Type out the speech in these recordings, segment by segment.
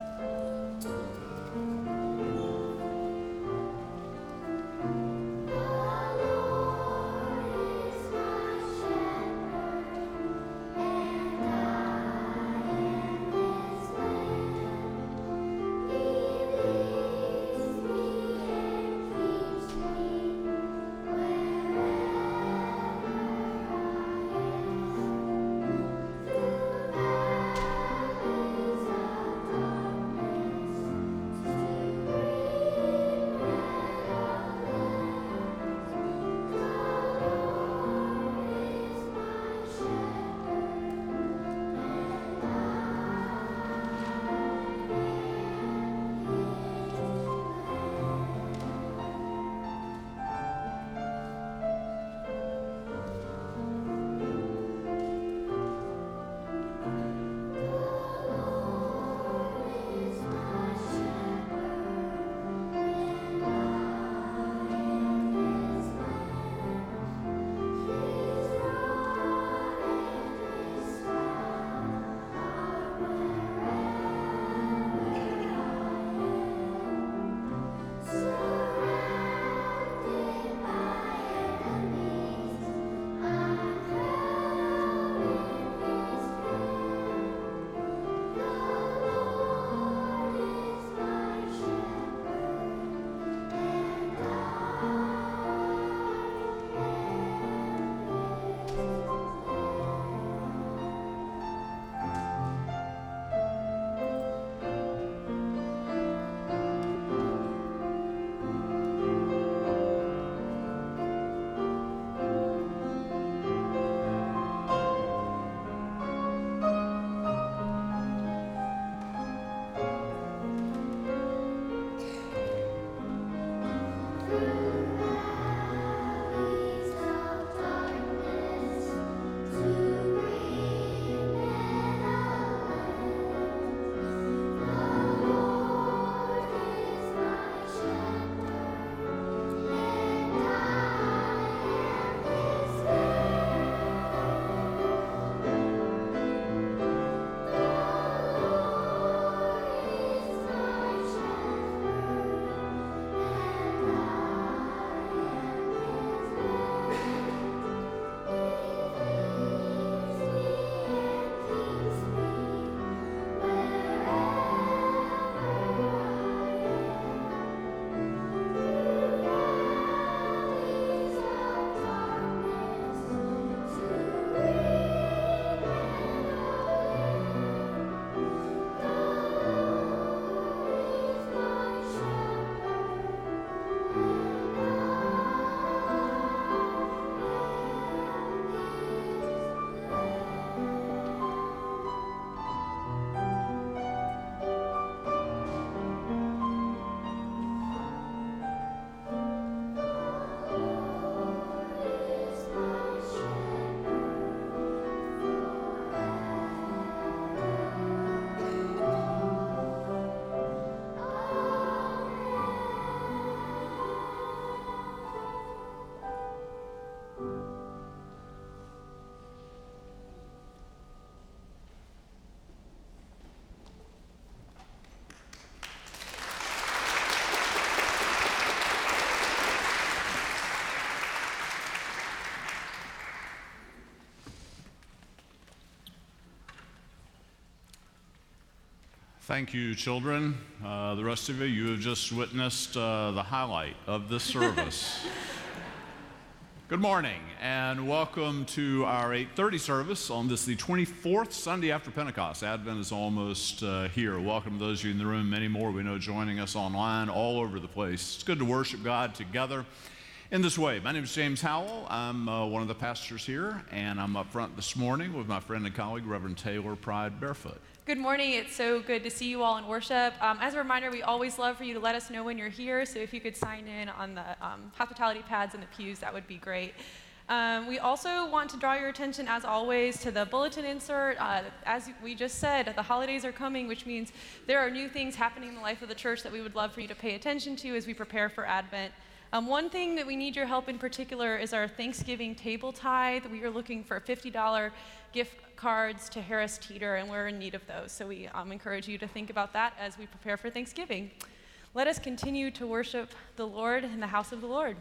you Thank you, children. Uh, the rest of you, you have just witnessed uh, the highlight of this service. Good morning and welcome to our 8:30 service on this the 24th Sunday after Pentecost. Advent is almost uh, here. Welcome to those of you in the room, many more we know joining us online all over the place. It's good to worship God together in this way. My name is James Howell. I'm uh, one of the pastors here, and I'm up front this morning with my friend and colleague, Reverend Taylor Pride Barefoot. Good morning. It's so good to see you all in worship. Um, as a reminder, we always love for you to let us know when you're here. So if you could sign in on the um, hospitality pads in the pews, that would be great. Um, we also want to draw your attention, as always, to the bulletin insert. Uh, as we just said, the holidays are coming, which means there are new things happening in the life of the church that we would love for you to pay attention to as we prepare for Advent. Um, one thing that we need your help in particular is our Thanksgiving table tithe. We are looking for $50 gift cards to Harris Teeter, and we're in need of those. So we um, encourage you to think about that as we prepare for Thanksgiving. Let us continue to worship the Lord in the house of the Lord.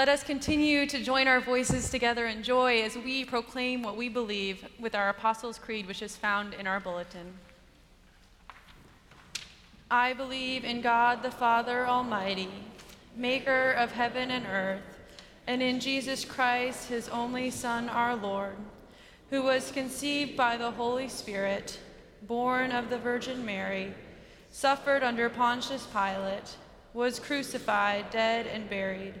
Let us continue to join our voices together in joy as we proclaim what we believe with our Apostles' Creed, which is found in our bulletin. I believe in God the Father Almighty, maker of heaven and earth, and in Jesus Christ, his only Son, our Lord, who was conceived by the Holy Spirit, born of the Virgin Mary, suffered under Pontius Pilate, was crucified, dead, and buried.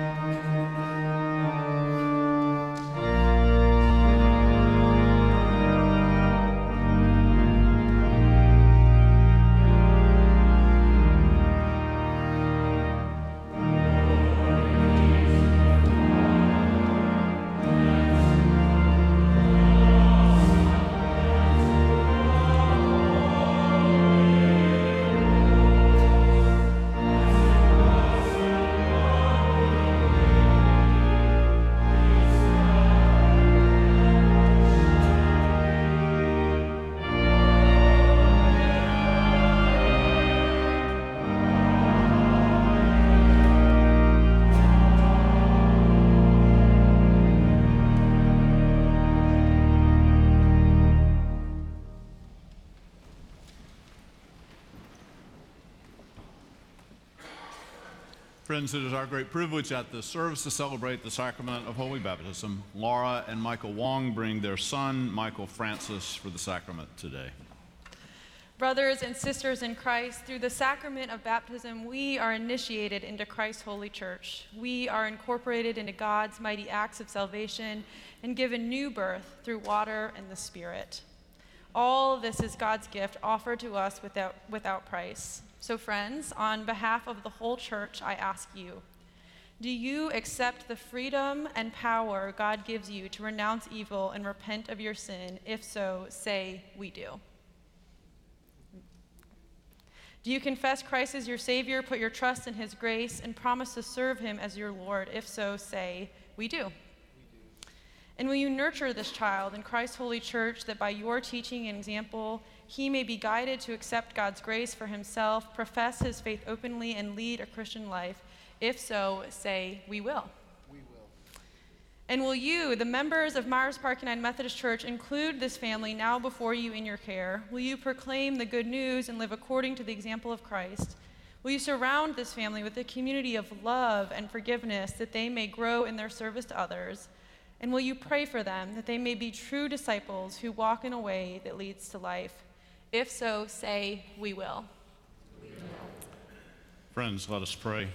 Friends, it is our great privilege at this service to celebrate the sacrament of holy baptism. Laura and Michael Wong bring their son, Michael Francis, for the sacrament today. Brothers and sisters in Christ, through the sacrament of baptism, we are initiated into Christ's holy church. We are incorporated into God's mighty acts of salvation and given new birth through water and the Spirit. All this is God's gift offered to us without, without price. So, friends, on behalf of the whole church, I ask you do you accept the freedom and power God gives you to renounce evil and repent of your sin? If so, say, We do. Do you confess Christ as your Savior, put your trust in His grace, and promise to serve Him as your Lord? If so, say, We do. And will you nurture this child in Christ's holy church that by your teaching and example, he may be guided to accept God's grace for himself, profess his faith openly, and lead a Christian life? If so, say, We will. We will. And will you, the members of Myers Park United Methodist Church, include this family now before you in your care? Will you proclaim the good news and live according to the example of Christ? Will you surround this family with a community of love and forgiveness that they may grow in their service to others? And will you pray for them that they may be true disciples who walk in a way that leads to life? If so, say, We will. Friends, let us pray.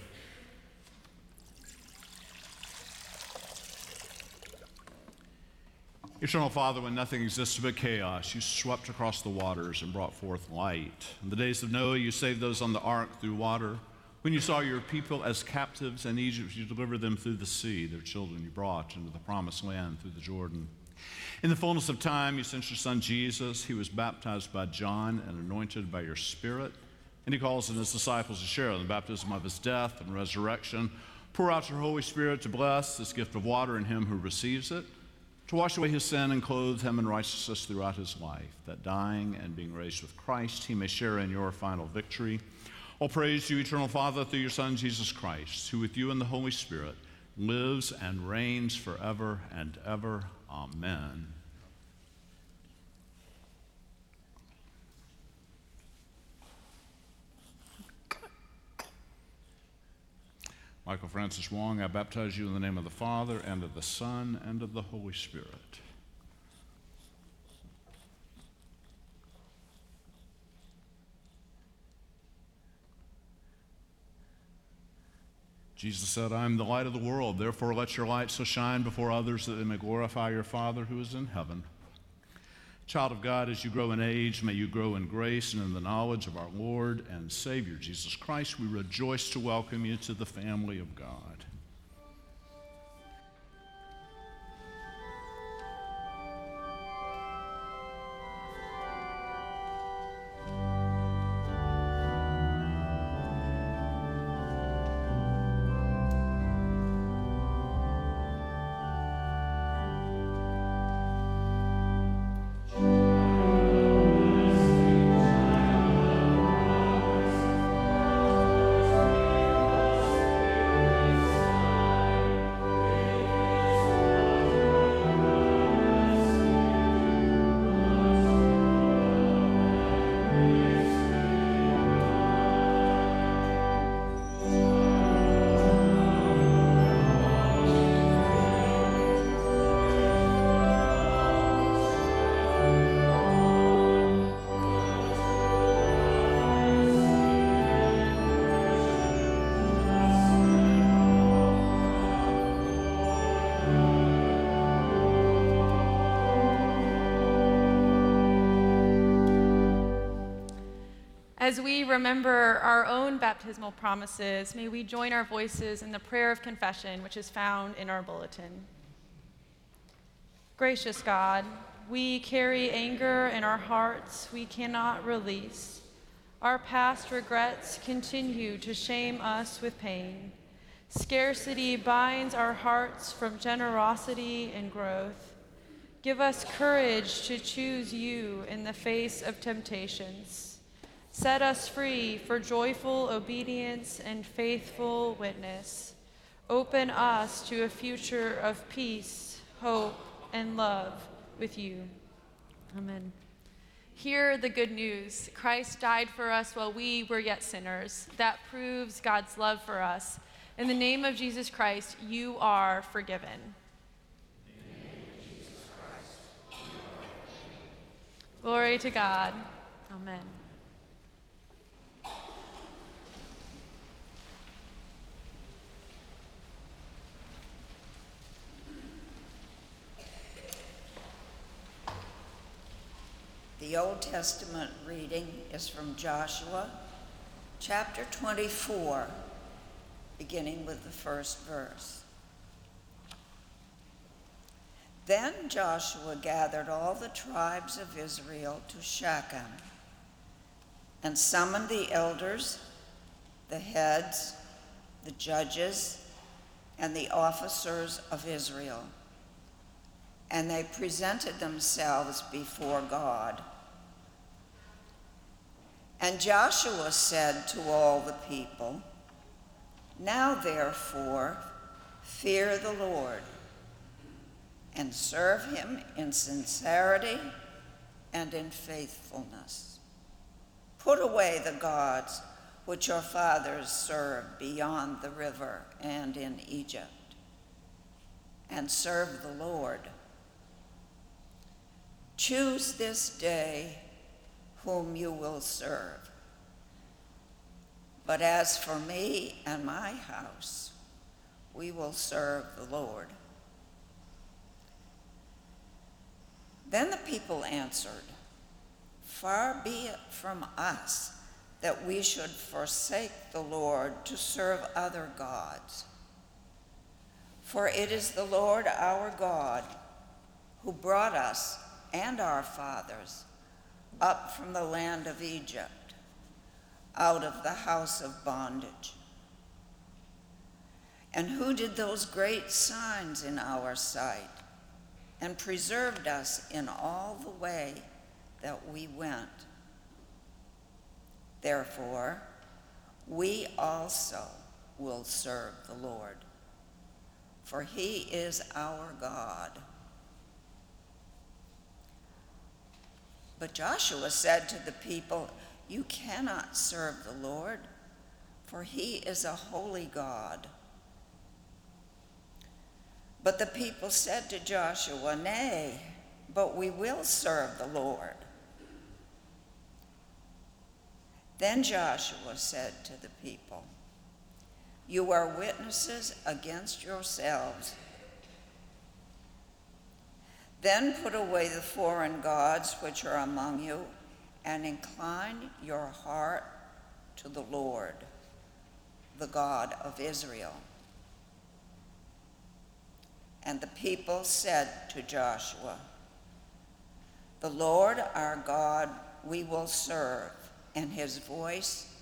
Eternal Father, when nothing existed but chaos, you swept across the waters and brought forth light. In the days of Noah, you saved those on the ark through water. When you saw your people as captives in Egypt, you delivered them through the sea. Their children you brought into the promised land through the Jordan. In the fullness of time, you sent your son Jesus. He was baptized by John and anointed by your Spirit. And he calls on his disciples to share in the baptism of his death and resurrection. Pour out your Holy Spirit to bless this gift of water in him who receives it, to wash away his sin and clothe him in righteousness throughout his life, that dying and being raised with Christ, he may share in your final victory. All praise to you, eternal Father, through your Son, Jesus Christ, who with you and the Holy Spirit lives and reigns forever and ever. Amen. Michael Francis Wong, I baptize you in the name of the Father, and of the Son, and of the Holy Spirit. Jesus said, I am the light of the world. Therefore, let your light so shine before others that they may glorify your Father who is in heaven. Child of God, as you grow in age, may you grow in grace and in the knowledge of our Lord and Savior Jesus Christ. We rejoice to welcome you to the family of God. As we remember our own baptismal promises, may we join our voices in the prayer of confession, which is found in our bulletin. Gracious God, we carry anger in our hearts we cannot release. Our past regrets continue to shame us with pain. Scarcity binds our hearts from generosity and growth. Give us courage to choose you in the face of temptations. Set us free for joyful obedience and faithful witness. Open us to a future of peace, hope, and love with you. Amen. Hear the good news Christ died for us while we were yet sinners. That proves God's love for us. In the name of Jesus Christ, you are forgiven. Glory to God. Amen. The Old Testament reading is from Joshua chapter 24, beginning with the first verse. Then Joshua gathered all the tribes of Israel to Shechem and summoned the elders, the heads, the judges, and the officers of Israel. And they presented themselves before God. And Joshua said to all the people, Now therefore, fear the Lord and serve him in sincerity and in faithfulness. Put away the gods which your fathers served beyond the river and in Egypt, and serve the Lord. Choose this day whom you will serve. But as for me and my house, we will serve the Lord. Then the people answered, Far be it from us that we should forsake the Lord to serve other gods. For it is the Lord our God who brought us and our fathers up from the land of Egypt, out of the house of bondage. And who did those great signs in our sight? and preserved us in all the way that we went. Therefore, we also will serve the Lord, for he is our God. But Joshua said to the people, You cannot serve the Lord, for he is a holy God. But the people said to Joshua, Nay, but we will serve the Lord. Then Joshua said to the people, You are witnesses against yourselves. Then put away the foreign gods which are among you, and incline your heart to the Lord, the God of Israel. And the people said to Joshua, The Lord our God we will serve, and his voice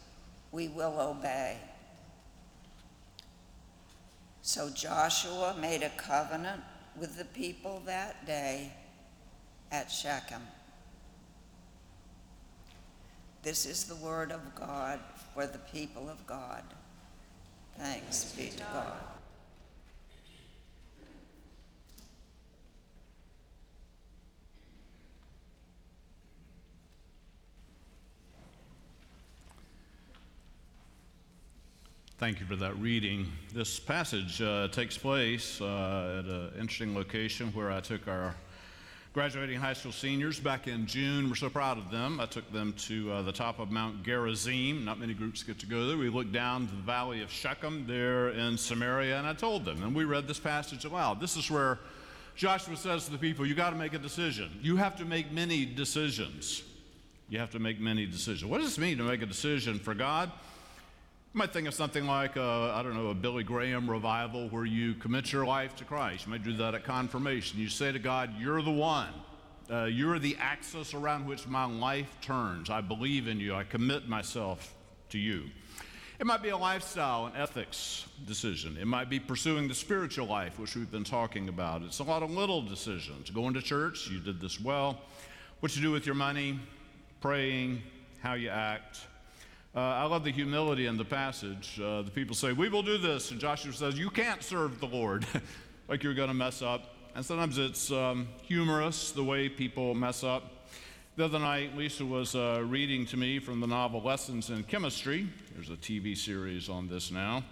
we will obey. So Joshua made a covenant with the people that day at Shechem. This is the word of God for the people of God. Thanks be to God. Thank you for that reading. This passage uh, takes place uh, at an interesting location where I took our graduating high school seniors back in June. We're so proud of them. I took them to uh, the top of Mount Gerizim. Not many groups get to go there. We looked down to the valley of Shechem there in Samaria, and I told them, and we read this passage aloud. This is where Joshua says to the people, You got to make a decision. You have to make many decisions. You have to make many decisions. What does it mean to make a decision for God? You might think of something like, a, I don't know, a Billy Graham revival where you commit your life to Christ. You might do that at confirmation. You say to God, You're the one. Uh, you're the axis around which my life turns. I believe in you. I commit myself to you. It might be a lifestyle and ethics decision. It might be pursuing the spiritual life, which we've been talking about. It's a lot of little decisions. Going to church, you did this well. What you do with your money, praying, how you act. Uh, I love the humility in the passage. Uh, the people say, We will do this. And Joshua says, You can't serve the Lord. like you're going to mess up. And sometimes it's um, humorous the way people mess up. The other night, Lisa was uh, reading to me from the novel Lessons in Chemistry. There's a TV series on this now.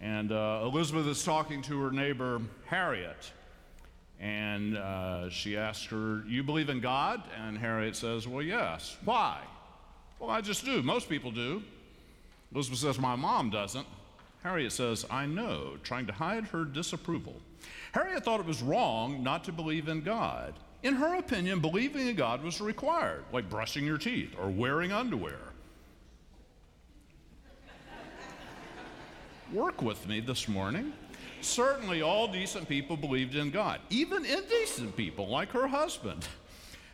And uh, Elizabeth is talking to her neighbor, Harriet. And uh, she asks her, You believe in God? And Harriet says, Well, yes. Why? Well, I just do. Most people do. Elizabeth says, My mom doesn't. Harriet says, I know, trying to hide her disapproval. Harriet thought it was wrong not to believe in God. In her opinion, believing in God was required, like brushing your teeth or wearing underwear. Work with me this morning. Certainly, all decent people believed in God, even indecent people like her husband.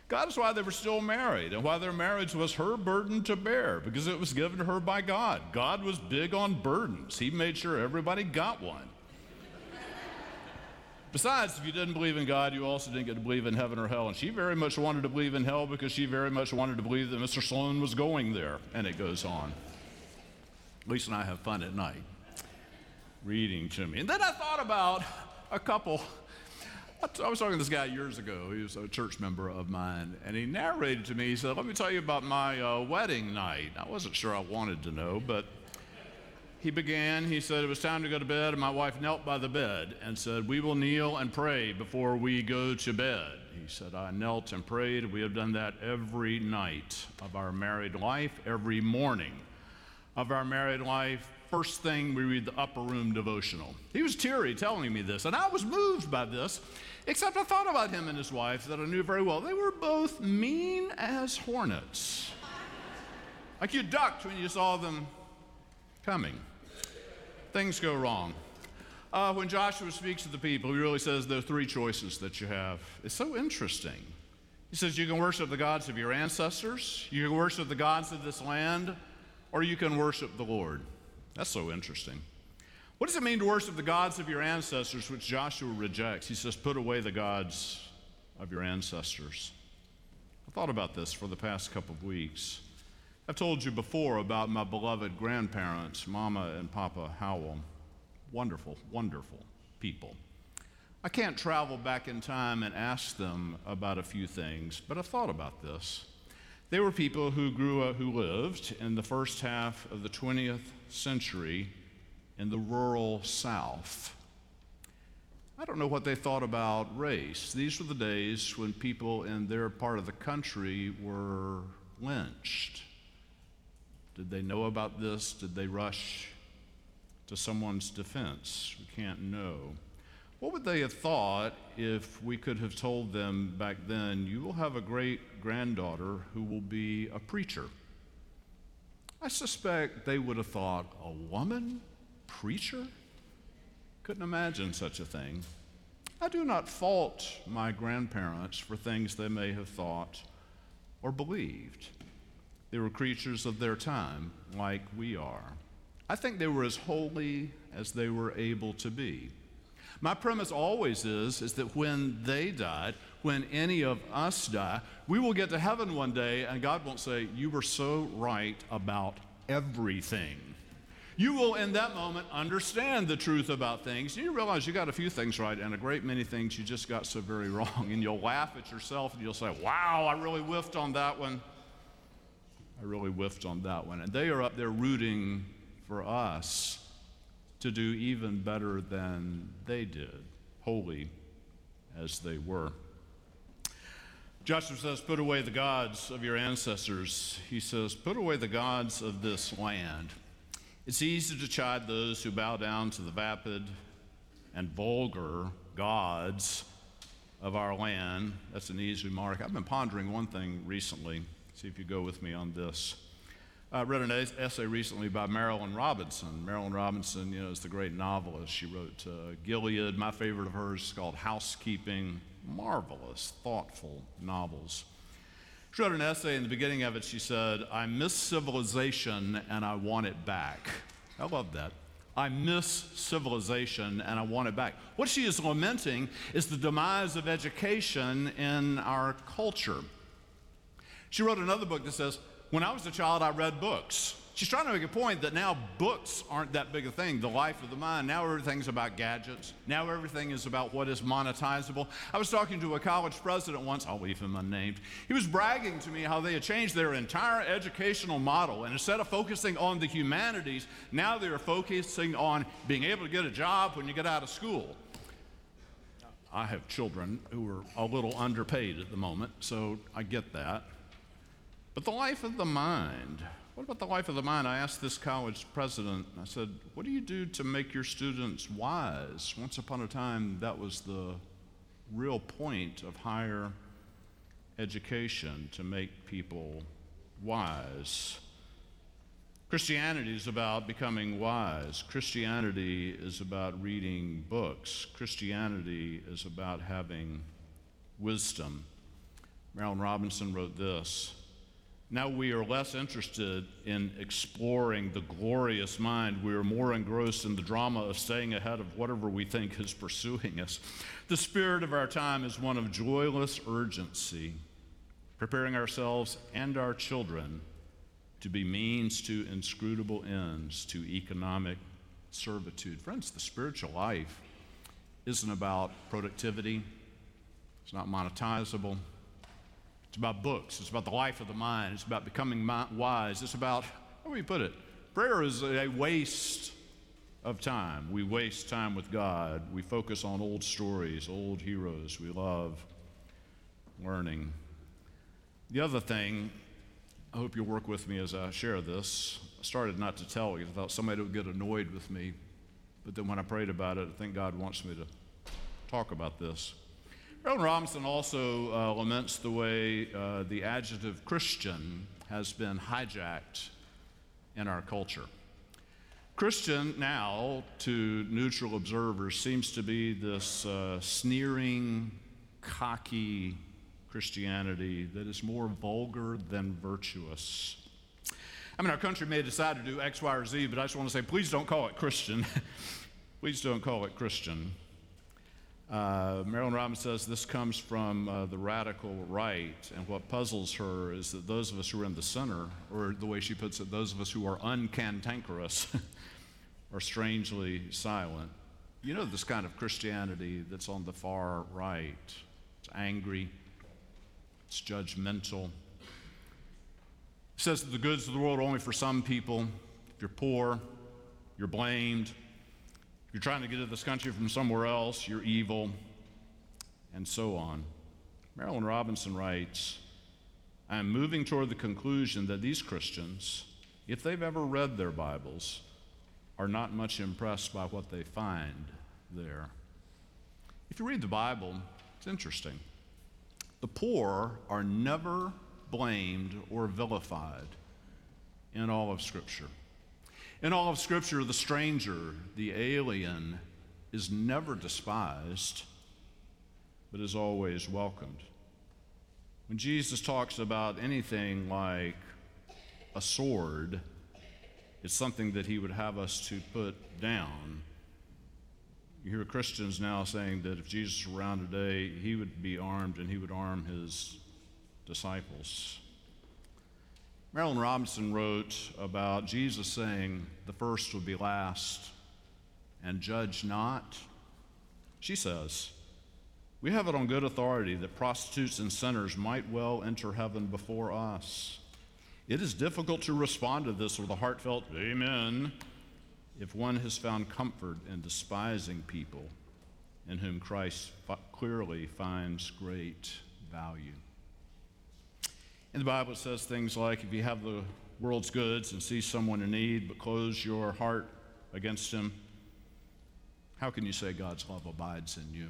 God is why they were still married and why their marriage was her burden to bear because it was given to her by God. God was big on burdens, He made sure everybody got one. Besides, if you didn't believe in God, you also didn't get to believe in heaven or hell. And she very much wanted to believe in hell because she very much wanted to believe that Mr. Sloane was going there. And it goes on. Lisa and I have fun at night reading to me. And then I thought about a couple. I was talking to this guy years ago. He was a church member of mine. And he narrated to me, he said, Let me tell you about my uh, wedding night. I wasn't sure I wanted to know, but he began, he said it was time to go to bed, and my wife knelt by the bed and said, We will kneel and pray before we go to bed. He said, I knelt and prayed. We have done that every night of our married life, every morning of our married life. First thing, we read the upper room devotional. He was teary telling me this, and I was moved by this, except I thought about him and his wife that I knew very well. They were both mean as hornets. like you ducked when you saw them coming things go wrong. Uh, when Joshua speaks to the people, he really says there are three choices that you have. It's so interesting. He says you can worship the gods of your ancestors, you can worship the gods of this land, or you can worship the Lord. That's so interesting. What does it mean to worship the gods of your ancestors, which Joshua rejects? He says, put away the gods of your ancestors. I thought about this for the past couple of weeks. I've told you before about my beloved grandparents, Mama and Papa Howell. Wonderful, wonderful people. I can't travel back in time and ask them about a few things, but I've thought about this. They were people who grew up, who lived in the first half of the 20th century in the rural South. I don't know what they thought about race. These were the days when people in their part of the country were lynched did they know about this? Did they rush to someone's defense? We can't know. What would they have thought if we could have told them back then, you will have a great granddaughter who will be a preacher? I suspect they would have thought, a woman preacher? Couldn't imagine such a thing. I do not fault my grandparents for things they may have thought or believed. They were creatures of their time, like we are. I think they were as holy as they were able to be. My premise always is, is that when they died, when any of us die, we will get to heaven one day and God won't say, You were so right about everything. You will, in that moment, understand the truth about things. You realize you got a few things right and a great many things you just got so very wrong. And you'll laugh at yourself and you'll say, Wow, I really whiffed on that one. I really whiffed on that one. And they are up there rooting for us to do even better than they did, holy as they were. Joshua says, Put away the gods of your ancestors. He says, Put away the gods of this land. It's easy to chide those who bow down to the vapid and vulgar gods of our land. That's an easy remark. I've been pondering one thing recently. See if you go with me on this. I read an essay recently by Marilynne Robinson. Marilynne Robinson, you know, is the great novelist. She wrote uh, Gilead. My favorite of hers is called Housekeeping. Marvelous, thoughtful novels. She wrote an essay in the beginning of it. She said, I miss civilization and I want it back. I love that. I miss civilization and I want it back. What she is lamenting is the demise of education in our culture. She wrote another book that says, When I was a child, I read books. She's trying to make a point that now books aren't that big a thing, the life of the mind. Now everything's about gadgets. Now everything is about what is monetizable. I was talking to a college president once, I'll leave him unnamed. He was bragging to me how they had changed their entire educational model. And instead of focusing on the humanities, now they are focusing on being able to get a job when you get out of school. I have children who are a little underpaid at the moment, so I get that. But the life of the mind, what about the life of the mind? I asked this college president, I said, What do you do to make your students wise? Once upon a time, that was the real point of higher education to make people wise. Christianity is about becoming wise. Christianity is about reading books. Christianity is about having wisdom. Marilynne Robinson wrote this now we are less interested in exploring the glorious mind. We are more engrossed in the drama of staying ahead of whatever we think is pursuing us. The spirit of our time is one of joyless urgency, preparing ourselves and our children to be means to inscrutable ends, to economic servitude. Friends, the spiritual life isn't about productivity, it's not monetizable. It's about books. It's about the life of the mind. It's about becoming wise. It's about, how do we put it? Prayer is a waste of time. We waste time with God. We focus on old stories, old heroes. We love learning. The other thing, I hope you'll work with me as I share this. I started not to tell you. I thought somebody would get annoyed with me. But then when I prayed about it, I think God wants me to talk about this. Marilynne Robinson also uh, laments the way uh, the adjective Christian has been hijacked in our culture. Christian now, to neutral observers, seems to be this uh, sneering, cocky Christianity that is more vulgar than virtuous. I mean, our country may decide to do X, Y, or Z, but I just want to say, please don't call it Christian. please don't call it Christian. Uh, Marilynne Robinson says this comes from uh, the radical right, and what puzzles her is that those of us who are in the center, or the way she puts it, those of us who are uncantankerous, are strangely silent. You know, this kind of Christianity that's on the far right. It's angry, it's judgmental. It says that the goods of the world are only for some people. If you're poor, you're blamed, you're trying to get to this country from somewhere else, you're evil, and so on. Marilynne Robinson writes I'm moving toward the conclusion that these Christians, if they've ever read their Bibles, are not much impressed by what they find there. If you read the Bible, it's interesting. The poor are never blamed or vilified in all of Scripture. In all of Scripture, the stranger, the alien, is never despised, but is always welcomed. When Jesus talks about anything like a sword, it's something that he would have us to put down. You hear Christians now saying that if Jesus were around today, he would be armed and he would arm his disciples. Marilynne Robinson wrote about Jesus saying, The first will be last, and judge not. She says, We have it on good authority that prostitutes and sinners might well enter heaven before us. It is difficult to respond to this with a heartfelt Amen if one has found comfort in despising people in whom Christ clearly finds great value. In the Bible, says things like if you have the world's goods and see someone in need, but close your heart against him, how can you say God's love abides in you?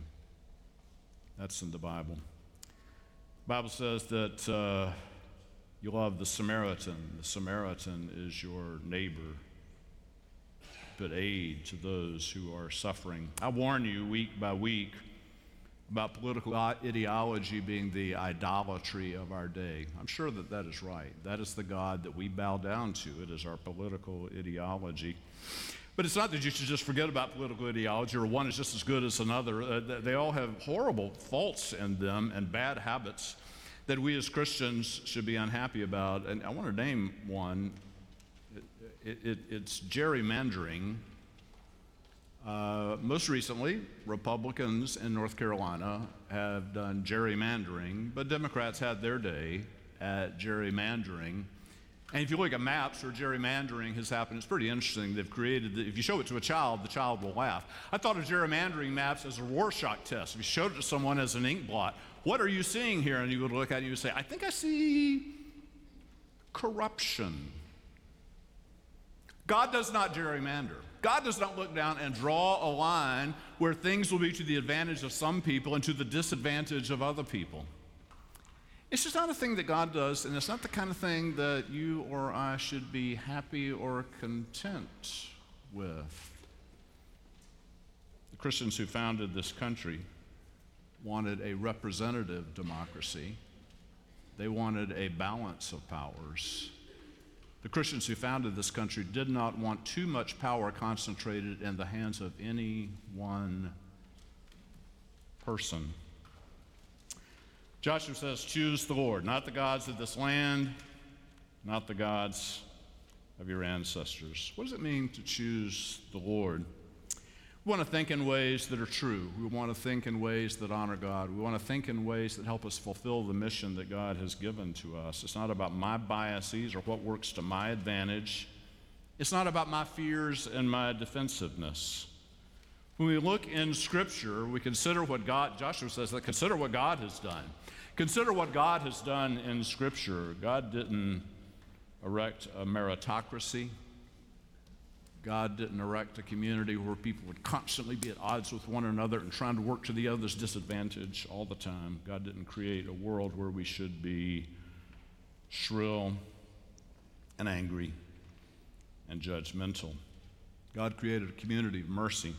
That's in the Bible. The Bible says that uh, You love the Samaritan. The Samaritan is your neighbor. But aid to those who are suffering. I warn you week by week about political ideology being the idolatry of our day. I'm sure that that is right. That is the God that we bow down to. It is our political ideology. But it's not that you should just forget about political ideology or one is just as good as another. Uh, they all have horrible faults in them and bad habits that we as Christians should be unhappy about. And I want to name one. It, it, it's gerrymandering. Uh, most recently, Republicans in North Carolina have done gerrymandering, but Democrats had their day at gerrymandering. And if you look at maps where gerrymandering has happened, it's pretty interesting. They've created, the, if you show it to a child, the child will laugh. I thought of gerrymandering maps as a Rorschach test. If you showed it to someone as an ink blot, what are you seeing here? And you would look at it and you would say, I think I see corruption. God does not gerrymander. God does not look down and draw a line where things will be to the advantage of some people and to the disadvantage of other people. It's just not a thing that God does, and it's not the kind of thing that you or I should be happy or content with. The Christians who founded this country wanted a representative democracy, they wanted a balance of powers. The Christians who founded this country did not want too much power concentrated in the hands of any one person. Joshua says, Choose the Lord, not the gods of this land, not the gods of your ancestors. What does it mean to choose the Lord? We want to think in ways that are true. We want to think in ways that honor God. We want to think in ways that help us fulfill the mission that God has given to us. It's not about my biases or what works to my advantage. It's not about my fears and my defensiveness. When we look in Scripture, we consider what God, Joshua says that consider what God has done. Consider what God has done in Scripture. God didn't erect a meritocracy. God didn't erect a community where people would constantly be at odds with one another and trying to work to the other's disadvantage all the time. God didn't create a world where we should be shrill and angry and judgmental. God created a community of mercy.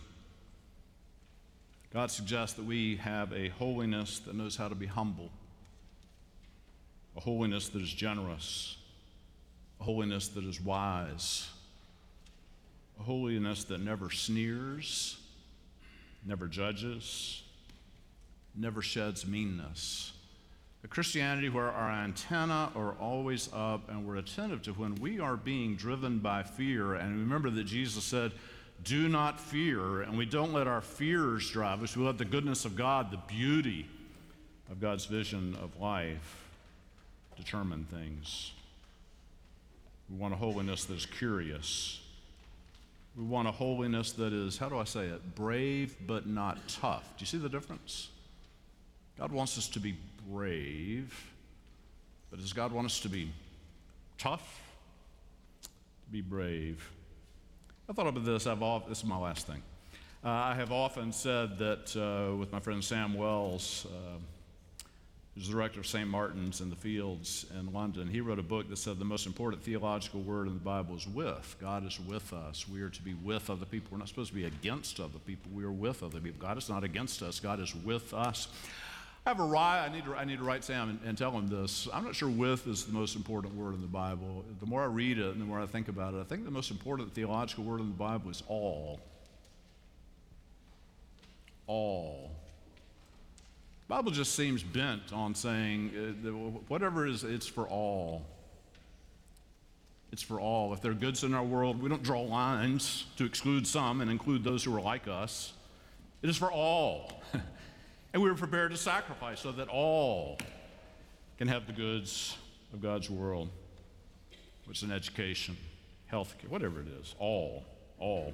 God suggests that we have a holiness that knows how to be humble a holiness that is generous, a holiness that is wise, holiness that never sneers, never judges, never sheds meanness. A Christianity where our antenna are always up and we're attentive to when we are being driven by fear. And remember that Jesus said, Do not fear. And we don't let our fears drive us. We let the goodness of God, the beauty of God's vision of life, determine things. We want a holiness that is curious. We want a holiness that is, how do I say it, brave but not tough. Do you see the difference? God wants us to be brave, but does God want us to be tough? To be brave. I thought about this. I've all, this is my last thing. Uh, I have often said that uh, with my friend Sam Wells, uh, who's the director of St. Martin's in the Fields in London, he wrote a book that said the most important theological word in the Bible is with. God is with us. We are to be with other people. We're not supposed to be against other people. We are with other people. God is not against us. God is with us. I have a I need to, I need to write Sam and, and tell him this. I'm not sure with is the most important word in the Bible. The more I read it and the more I think about it, I think the most important theological word in the Bible is all. All. Bible just seems bent on saying uh, whatever is, it's for all. It's for all. If there are goods in our world, we don't draw lines to exclude some and include those who are like us. It is for all. and we are prepared to sacrifice so that all can have the goods of God's world, which is an education, health care, whatever it is. All. All.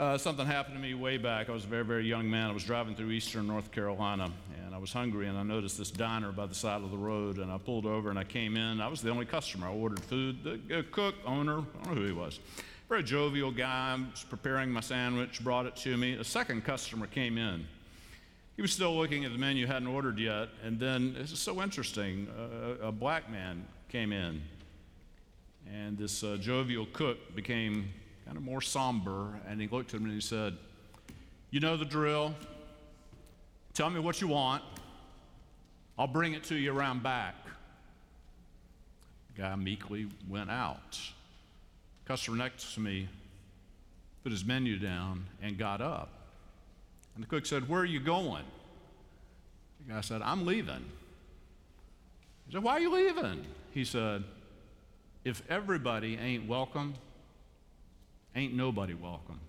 Uh, something happened to me way back. I was a very, very young man. I was driving through eastern North Carolina, and I was hungry, and I noticed this diner by the side of the road, and I pulled over and I came in. I was the only customer. I ordered food. The cook, owner, I don't know who he was. Very jovial guy. I was preparing my sandwich, brought it to me. A second customer came in. He was still looking at the menu, hadn't ordered yet, and then it's so interesting. Uh, a black man came in. And this uh, jovial cook became kind of more somber, and he looked at him and he said, You know the drill. Tell me what you want. I'll bring it to you around back. The guy meekly went out. Customer next to me put his menu down and got up. And the cook said, Where are you going? The guy said, I'm leaving. He said, Why are you leaving? He said, If everybody ain't welcome, ain't nobody welcome.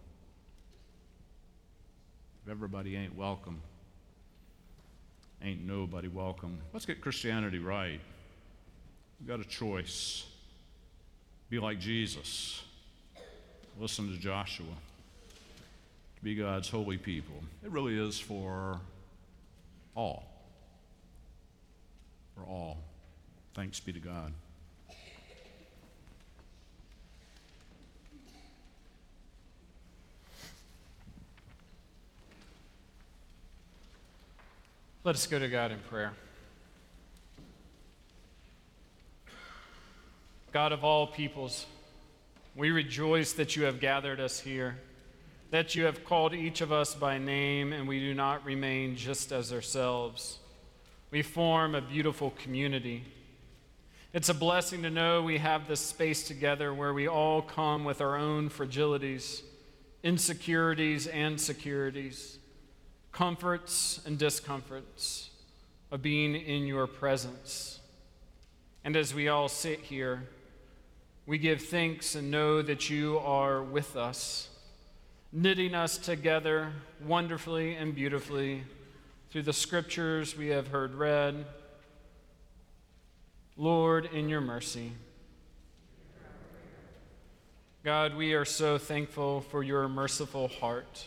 If everybody ain't welcome, ain't nobody welcome. Let's get Christianity right. We've got a choice. Be like Jesus. Listen to Joshua. Be God's holy people. It really is for all. For all. Thanks be to God. Let us go to God in prayer. God of all peoples, we rejoice that you have gathered us here, that you have called each of us by name, and we do not remain just as ourselves. We form a beautiful community. It's a blessing to know we have this space together where we all come with our own fragilities, insecurities, and securities comforts and discomforts of being in your presence. And as we all sit here, we give thanks and know that you are with us, knitting us together wonderfully and beautifully through the scriptures we have heard read. Lord, in your mercy. God, we are so thankful for your merciful heart.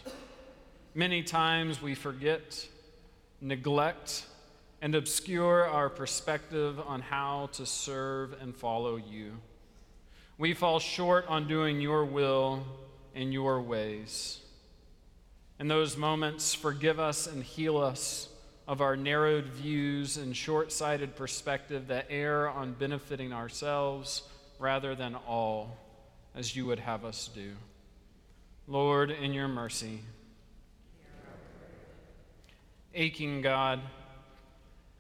Many times we forget, neglect, and obscure our perspective on how to serve and follow you. We fall short on doing your will in your ways. In those moments, forgive us and heal us of our narrowed views and short sighted perspective that err on benefiting ourselves rather than all, as you would have us do. Lord, in your mercy, aching God,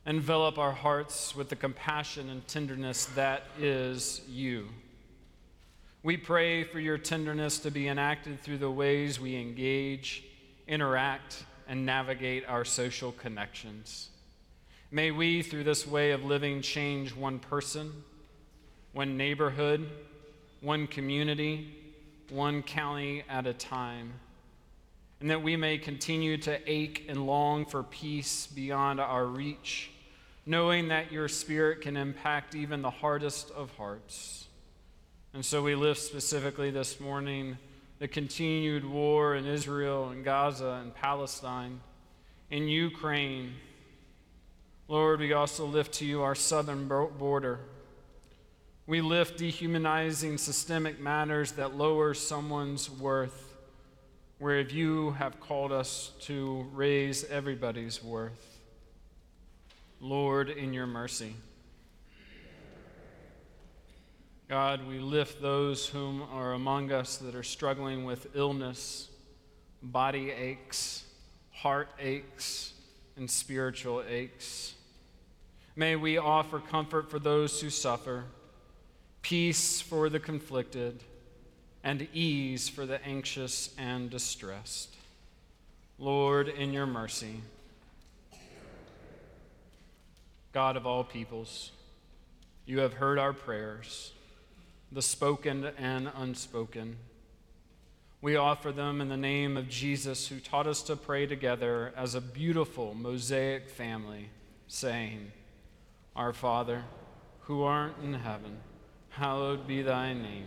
envelop our hearts with the compassion and tenderness that is you. We pray for your tenderness to be enacted through the ways we engage, interact, and navigate our social connections. May we, through this way of living, change one person, one neighborhood, one community, one county at a time and that we may continue to ache and long for peace beyond our reach, knowing that your Spirit can impact even the hardest of hearts. And so we lift specifically this morning the continued war in Israel and Gaza and Palestine, in Ukraine. Lord, we also lift to you our southern border. We lift dehumanizing systemic matters that lower someone's worth where you have called us to raise everybody's worth. Lord, in your mercy. God, we lift those whom are among us that are struggling with illness, body aches, heart aches, and spiritual aches. May we offer comfort for those who suffer, peace for the conflicted and ease for the anxious and distressed. Lord, in your mercy, God of all peoples, you have heard our prayers, the spoken and unspoken. We offer them in the name of Jesus, who taught us to pray together as a beautiful Mosaic family, saying, Our Father, who art in heaven, hallowed be thy name.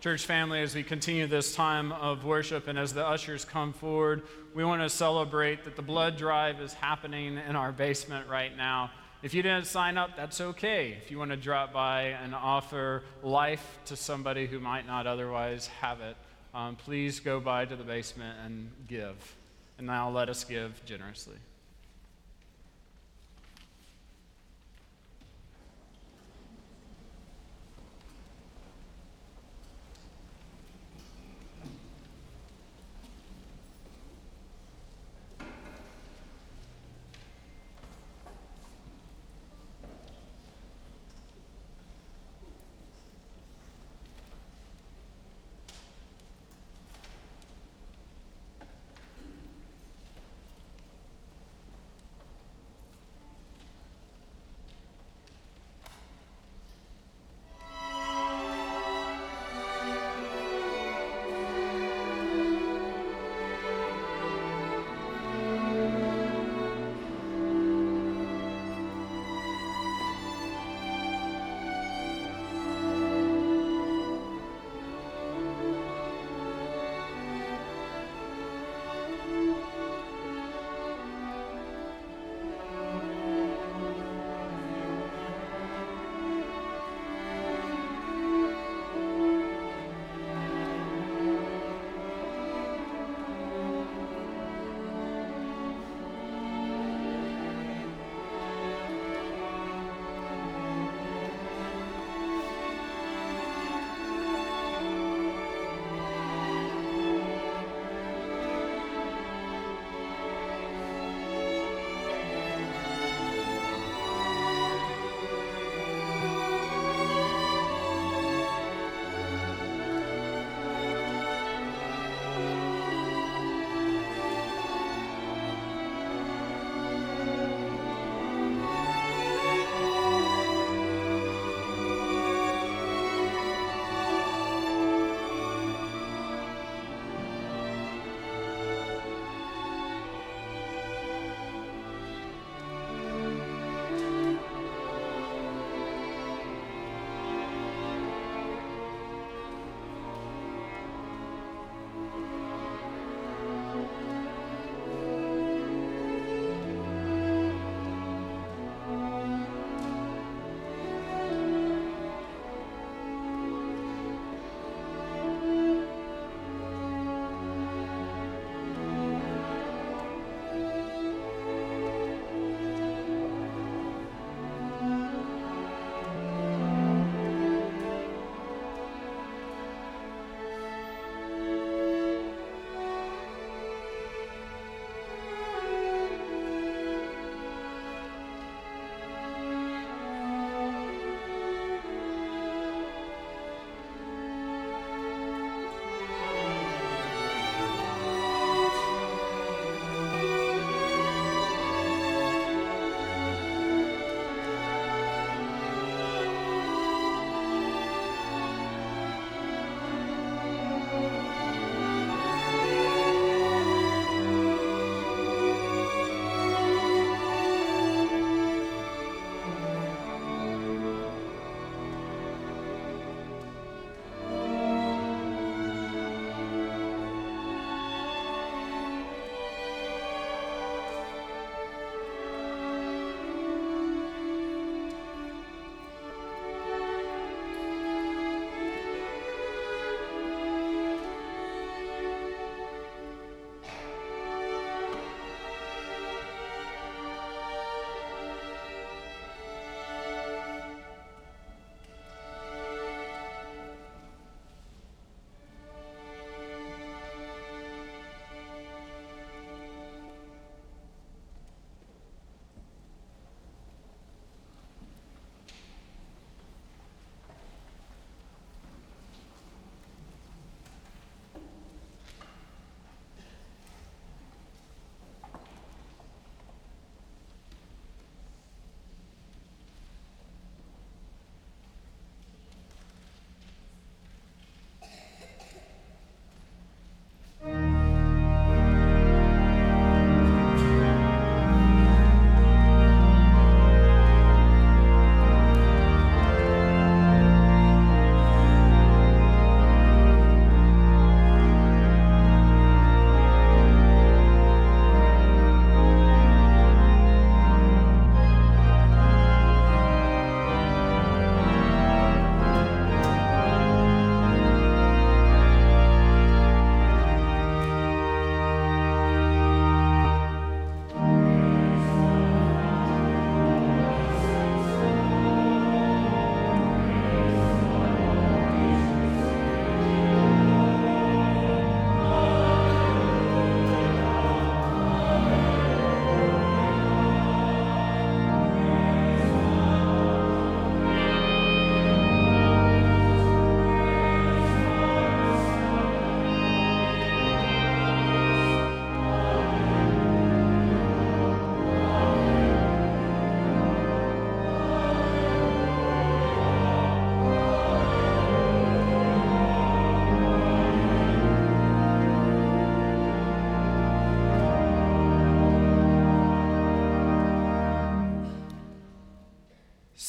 Church family, as we continue this time of worship and as the ushers come forward, we want to celebrate that the blood drive is happening in our basement right now. If you didn't sign up, that's okay. If you want to drop by and offer life to somebody who might not otherwise have it, um, please go by to the basement and give. And now let us give generously.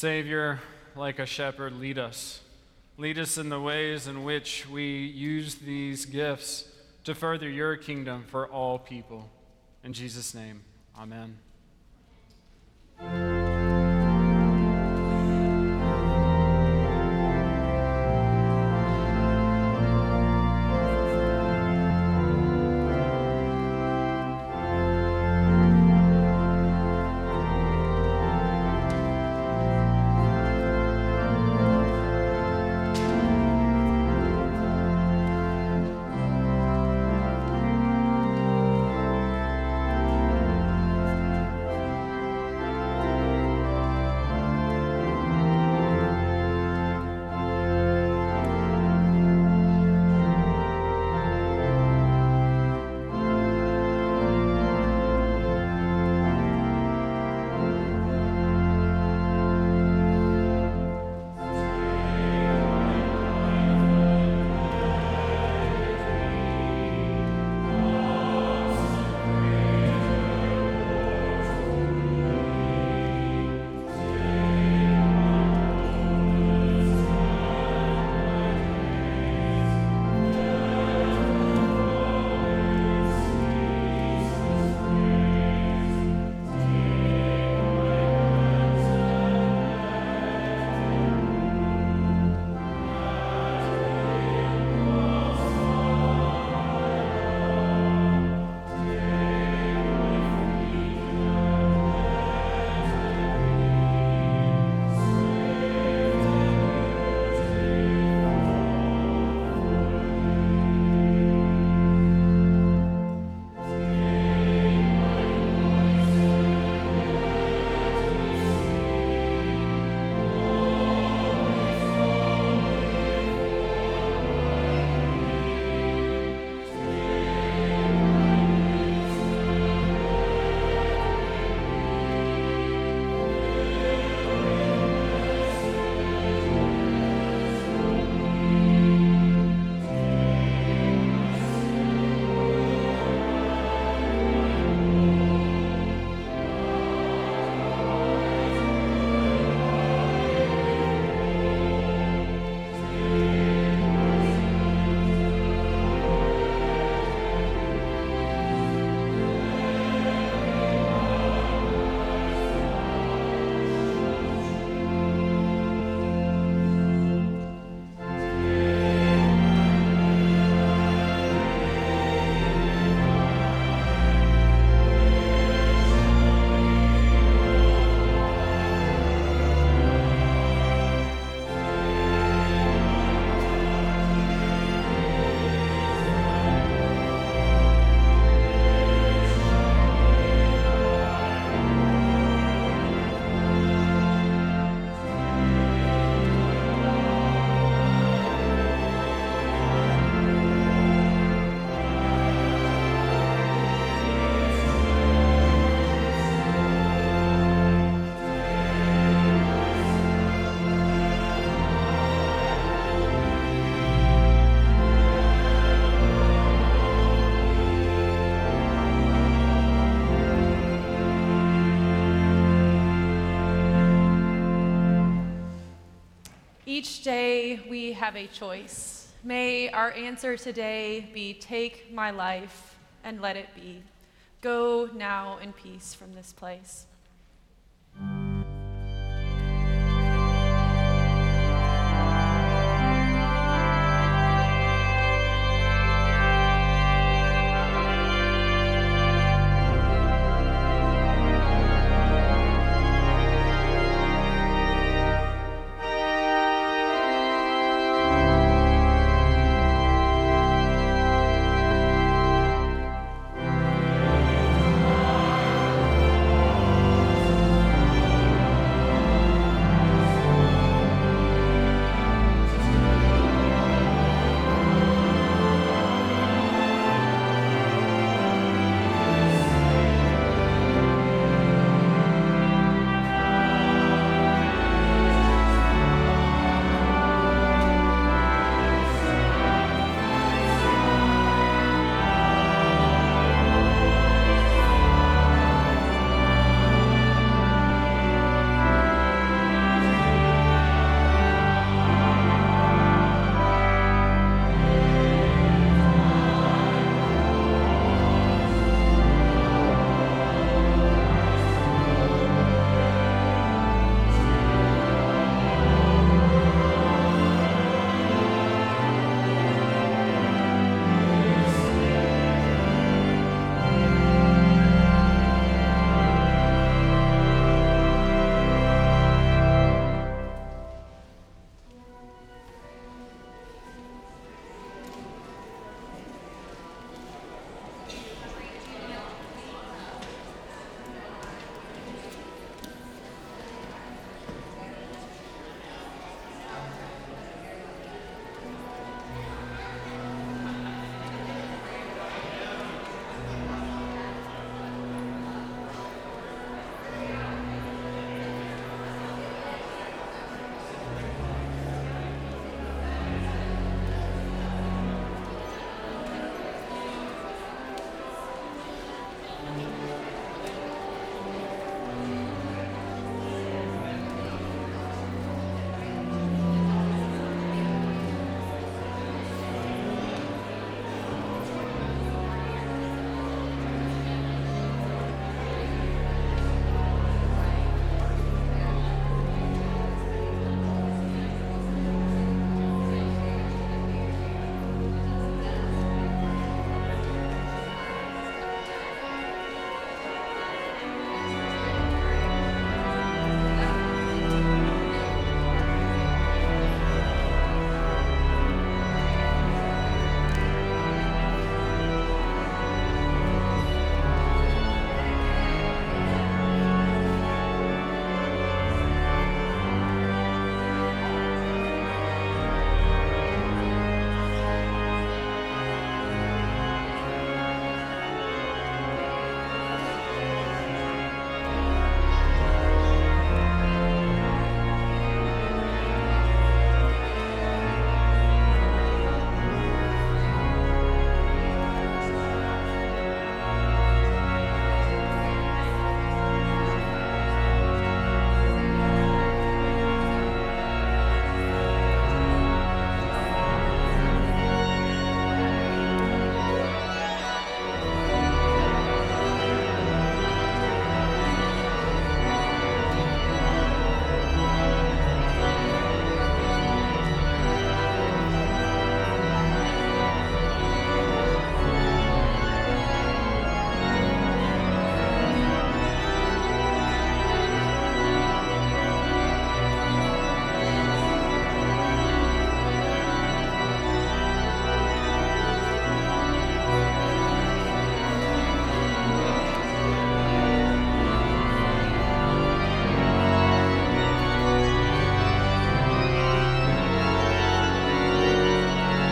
Savior, like a shepherd, lead us. Lead us in the ways in which we use these gifts to further your kingdom for all people. In Jesus' name, amen. Have a choice. May our answer today be take my life and let it be. Go now in peace from this place.